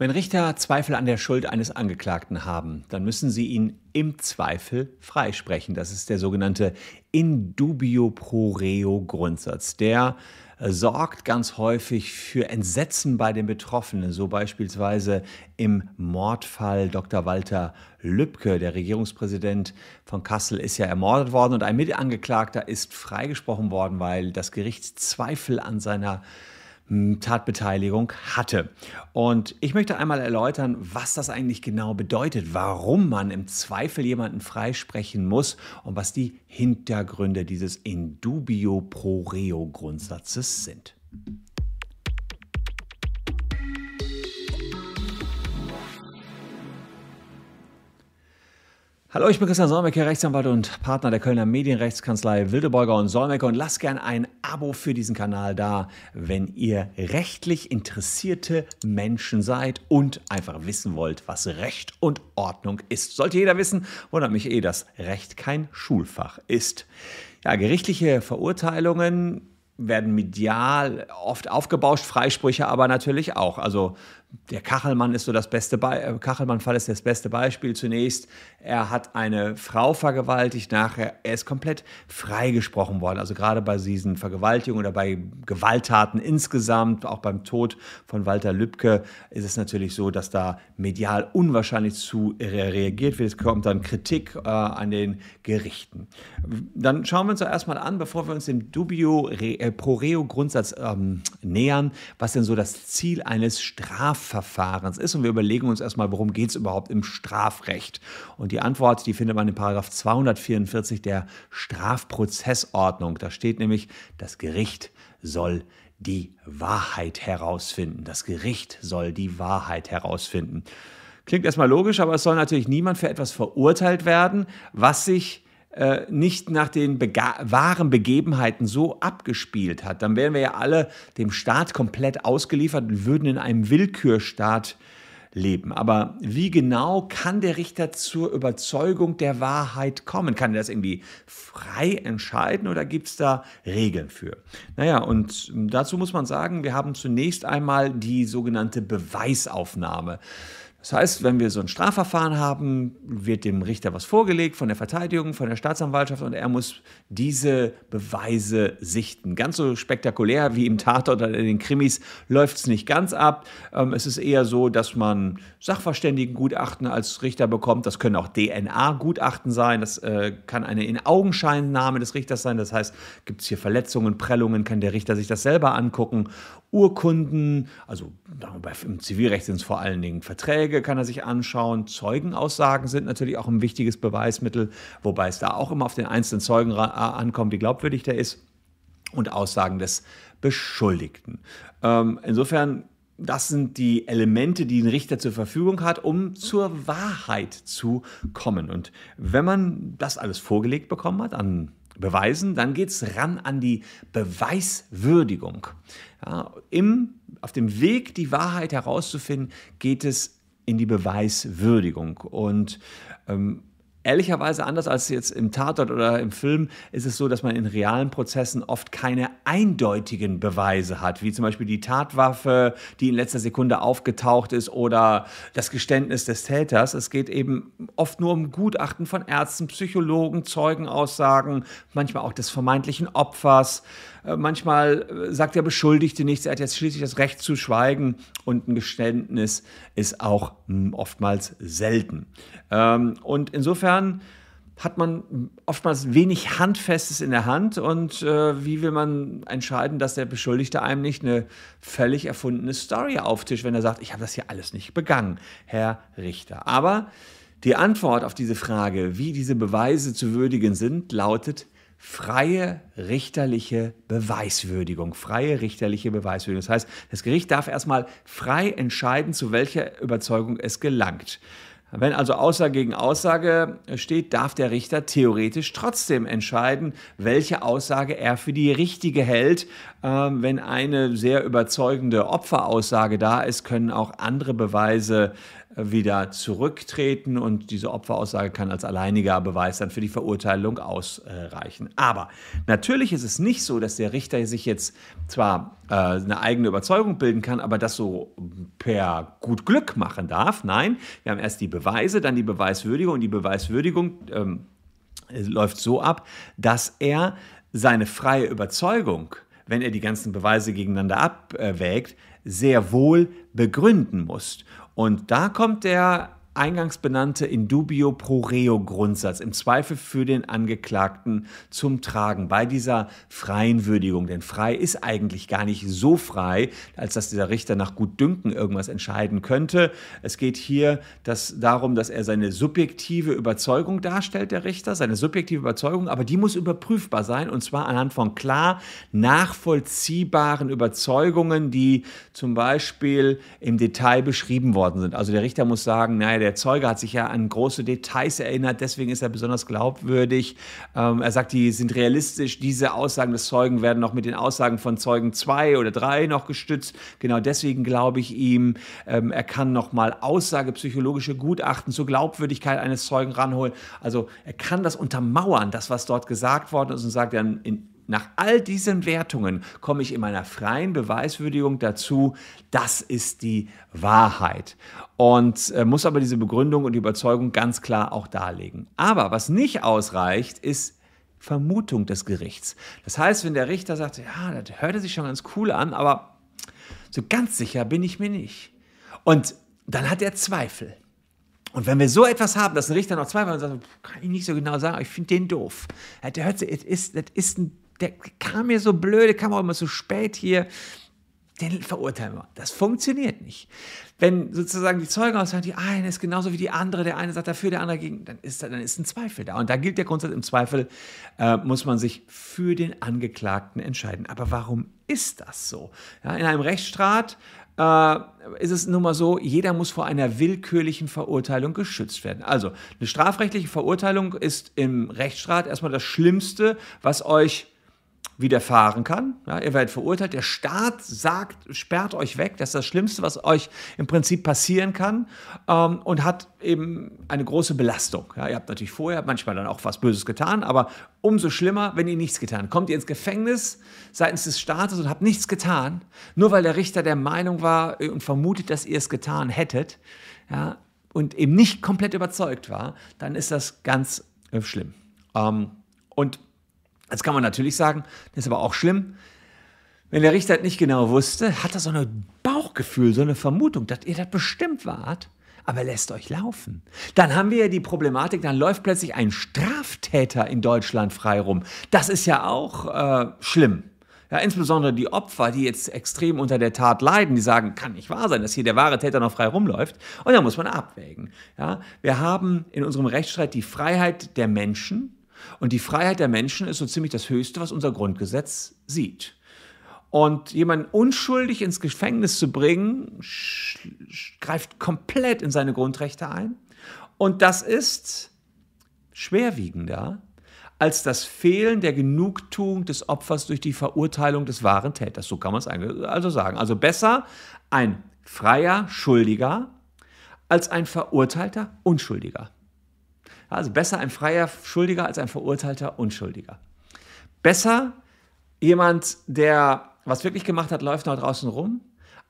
Wenn Richter Zweifel an der Schuld eines Angeklagten haben, dann müssen sie ihn im Zweifel freisprechen. Das ist der sogenannte In dubio pro reo Grundsatz. Der äh, sorgt ganz häufig für Entsetzen bei den Betroffenen. So beispielsweise im Mordfall Dr. Walter Lübcke, der Regierungspräsident von Kassel, ist ja ermordet worden und ein Mitangeklagter ist freigesprochen worden, weil das Gericht Zweifel an seiner Tatbeteiligung hatte. Und ich möchte einmal erläutern, was das eigentlich genau bedeutet, warum man im Zweifel jemanden freisprechen muss und was die Hintergründe dieses In dubio pro reo Grundsatzes sind. Hallo, ich bin Christian Solmecke, Rechtsanwalt und Partner der Kölner Medienrechtskanzlei Wildeborger und Solmecke und lasst gern ein Abo für diesen Kanal da, wenn ihr rechtlich interessierte Menschen seid und einfach wissen wollt, was Recht und Ordnung ist. Sollte jeder wissen, wundert mich eh, dass Recht kein Schulfach ist. Ja, gerichtliche Verurteilungen werden medial oft aufgebauscht, Freisprüche aber natürlich auch. Also der Kachelmann ist so das beste Be äh, Kachelmann-Fall ist das beste Beispiel. Zunächst, er hat eine Frau vergewaltigt, nachher er ist komplett freigesprochen worden. Also gerade bei diesen Vergewaltigungen oder bei Gewalttaten insgesamt, auch beim Tod von Walter Lübcke, ist es natürlich so, dass da medial unwahrscheinlich zu reagiert wird. Es kommt dann Kritik äh, an den Gerichten. Dann schauen wir uns doch erstmal an, bevor wir uns dem Dubio äh, pro reo Grundsatz ähm, nähern, was denn so das Ziel eines Straf Strafverfahrens ist. Und wir überlegen uns erstmal, worum geht es überhaupt im Strafrecht. Und die Antwort, die findet man in Paragraph 244 der Strafprozessordnung. Da steht nämlich, das Gericht soll die Wahrheit herausfinden. Das Gericht soll die Wahrheit herausfinden. Klingt erstmal logisch, aber es soll natürlich niemand für etwas verurteilt werden, was sich äh, nicht nach den Bega wahren Begebenheiten so abgespielt hat, dann wären wir ja alle dem Staat komplett ausgeliefert und würden in einem Willkürstaat leben. Aber wie genau kann der Richter zur Überzeugung der Wahrheit kommen? Kann er das irgendwie frei entscheiden oder gibt es da Regeln für? Naja, und dazu muss man sagen, wir haben zunächst einmal die sogenannte Beweisaufnahme. Das heißt, wenn wir so ein Strafverfahren haben, wird dem Richter was vorgelegt von der Verteidigung, von der Staatsanwaltschaft und er muss diese Beweise sichten. Ganz so spektakulär wie im Tatort oder in den Krimis läuft es nicht ganz ab. Ähm, es ist eher so, dass man Sachverständigengutachten als Richter bekommt. Das können auch DNA-Gutachten sein. Das äh, kann eine In-Augenscheinnahme des Richters sein. Das heißt, gibt es hier Verletzungen, Prellungen, kann der Richter sich das selber angucken. Urkunden, also im Zivilrecht sind es vor allen Dingen Verträge, kann er sich anschauen. Zeugenaussagen sind natürlich auch ein wichtiges Beweismittel, wobei es da auch immer auf den einzelnen Zeugen ankommt, wie glaubwürdig der ist. Und Aussagen des Beschuldigten. Ähm, insofern das sind die Elemente, die ein Richter zur Verfügung hat, um zur Wahrheit zu kommen. Und wenn man das alles vorgelegt bekommen hat an Beweisen, dann geht es ran an die Beweiswürdigung. Ja, im, auf dem Weg, die Wahrheit herauszufinden, geht es in die Beweiswürdigung. Und ähm, Ehrlicherweise anders als jetzt im Tatort oder im Film ist es so, dass man in realen Prozessen oft keine eindeutigen Beweise hat, wie zum Beispiel die Tatwaffe, die in letzter Sekunde aufgetaucht ist oder das Geständnis des Täters. Es geht eben oft nur um Gutachten von Ärzten, Psychologen, Zeugenaussagen, manchmal auch des vermeintlichen Opfers. Äh, manchmal äh, sagt der Beschuldigte nichts, er hat jetzt schließlich das Recht zu schweigen und ein Geständnis ist auch hm, oftmals selten. Ähm, und insofern hat man oftmals wenig Handfestes in der Hand und äh, wie will man entscheiden, dass der Beschuldigte einem nicht eine völlig erfundene Story auftischt, wenn er sagt, ich habe das hier alles nicht begangen, Herr Richter. Aber die Antwort auf diese Frage, wie diese Beweise zu würdigen sind, lautet freie richterliche Beweiswürdigung. Freie richterliche Beweiswürdigung. Das heißt, das Gericht darf erstmal frei entscheiden, zu welcher Überzeugung es gelangt. Wenn also Aussage gegen Aussage steht, darf der Richter theoretisch trotzdem entscheiden, welche Aussage er für die richtige hält. Ähm, wenn eine sehr überzeugende Opferaussage da ist, können auch andere Beweise wieder zurücktreten und diese Opferaussage kann als alleiniger Beweis dann für die Verurteilung ausreichen. Aber natürlich ist es nicht so, dass der Richter sich jetzt zwar äh, eine eigene Überzeugung bilden kann, aber das so per gut Glück machen darf. Nein, wir haben erst die Beweise, dann die Beweiswürdigung und die Beweiswürdigung ähm, läuft so ab, dass er seine freie Überzeugung, wenn er die ganzen Beweise gegeneinander abwägt, sehr wohl begründen muss. Und da kommt der eingangs benannte Indubio pro reo Grundsatz im Zweifel für den Angeklagten zum Tragen bei dieser freien Würdigung. Denn frei ist eigentlich gar nicht so frei, als dass dieser Richter nach Gutdünken irgendwas entscheiden könnte. Es geht hier das, darum, dass er seine subjektive Überzeugung darstellt, der Richter, seine subjektive Überzeugung, aber die muss überprüfbar sein und zwar anhand von klar nachvollziehbaren Überzeugungen, die zum Beispiel im Detail beschrieben worden sind. Also der Richter muss sagen, naja, der Zeuge hat sich ja an große Details erinnert, deswegen ist er besonders glaubwürdig. Ähm, er sagt, die sind realistisch. Diese Aussagen des Zeugen werden noch mit den Aussagen von Zeugen 2 oder 3 noch gestützt. Genau deswegen glaube ich ihm. Ähm, er kann nochmal aussagepsychologische Gutachten zur Glaubwürdigkeit eines Zeugen ranholen. Also er kann das untermauern, das, was dort gesagt worden ist und sagt dann in nach all diesen Wertungen komme ich in meiner freien Beweiswürdigung dazu, das ist die Wahrheit. Und äh, muss aber diese Begründung und die Überzeugung ganz klar auch darlegen. Aber was nicht ausreicht, ist Vermutung des Gerichts. Das heißt, wenn der Richter sagt, ja, das hörte sich schon ganz cool an, aber so ganz sicher bin ich mir nicht. Und dann hat er Zweifel. Und wenn wir so etwas haben, dass ein Richter noch Zweifel hat und sagt, kann ich nicht so genau sagen, ich finde den doof. Der hört sich, das ist ein der kam mir so blöd, kam auch immer so spät hier. Den verurteilen wir. Das funktioniert nicht. Wenn sozusagen die Zeugen aussagen, die eine ist genauso wie die andere, der eine sagt dafür, der andere gegen, dann ist, dann ist ein Zweifel da. Und da gilt der Grundsatz, im Zweifel äh, muss man sich für den Angeklagten entscheiden. Aber warum ist das so? Ja, in einem Rechtsstaat äh, ist es nun mal so, jeder muss vor einer willkürlichen Verurteilung geschützt werden. Also eine strafrechtliche Verurteilung ist im Rechtsstaat erstmal das Schlimmste, was euch widerfahren kann. Ja, ihr werdet verurteilt. Der Staat sagt, sperrt euch weg. Das ist das Schlimmste, was euch im Prinzip passieren kann ähm, und hat eben eine große Belastung. Ja, ihr habt natürlich vorher manchmal dann auch was Böses getan, aber umso schlimmer, wenn ihr nichts getan. Kommt ihr ins Gefängnis seitens des Staates und habt nichts getan, nur weil der Richter der Meinung war und vermutet, dass ihr es getan hättet ja, und eben nicht komplett überzeugt war, dann ist das ganz äh, schlimm. Ähm, und Jetzt kann man natürlich sagen, das ist aber auch schlimm. Wenn der Richter nicht genau wusste, hat er so ein Bauchgefühl, so eine Vermutung, dass ihr das bestimmt wart, aber lässt euch laufen. Dann haben wir ja die Problematik, dann läuft plötzlich ein Straftäter in Deutschland frei rum. Das ist ja auch äh, schlimm. Ja, insbesondere die Opfer, die jetzt extrem unter der Tat leiden, die sagen, kann nicht wahr sein, dass hier der wahre Täter noch frei rumläuft. Und da muss man abwägen. Ja, wir haben in unserem Rechtsstreit die Freiheit der Menschen, und die Freiheit der Menschen ist so ziemlich das Höchste, was unser Grundgesetz sieht. Und jemanden unschuldig ins Gefängnis zu bringen, greift komplett in seine Grundrechte ein. Und das ist schwerwiegender als das Fehlen der Genugtuung des Opfers durch die Verurteilung des wahren Täters. So kann man es also sagen. Also besser ein freier Schuldiger als ein verurteilter Unschuldiger. Also besser ein freier Schuldiger als ein verurteilter Unschuldiger. Besser jemand, der was wirklich gemacht hat, läuft noch draußen rum,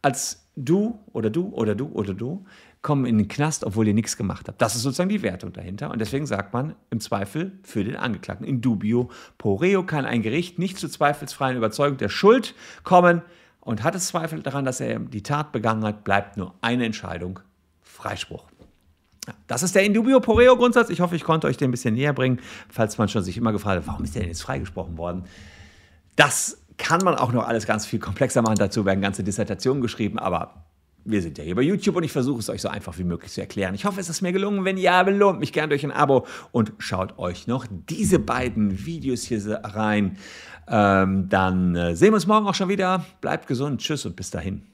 als du oder du oder du oder du kommen in den Knast, obwohl ihr nichts gemacht habt. Das ist sozusagen die Wertung dahinter. Und deswegen sagt man im Zweifel für den Angeklagten. In dubio pro reo kann ein Gericht nicht zur zweifelsfreien Überzeugung der Schuld kommen und hat es Zweifel daran, dass er die Tat begangen hat, bleibt nur eine Entscheidung, Freispruch. Das ist der Indubio Poreo Grundsatz. Ich hoffe, ich konnte euch den ein bisschen näher bringen, falls man schon sich immer gefragt hat, warum ist der denn jetzt freigesprochen worden? Das kann man auch noch alles ganz viel komplexer machen. Dazu werden ganze Dissertationen geschrieben, aber wir sind ja hier bei YouTube und ich versuche es euch so einfach wie möglich zu erklären. Ich hoffe, es ist mir gelungen. Wenn ja, belohnt mich gerne durch ein Abo und schaut euch noch diese beiden Videos hier rein. Ähm, dann äh, sehen wir uns morgen auch schon wieder. Bleibt gesund. Tschüss und bis dahin.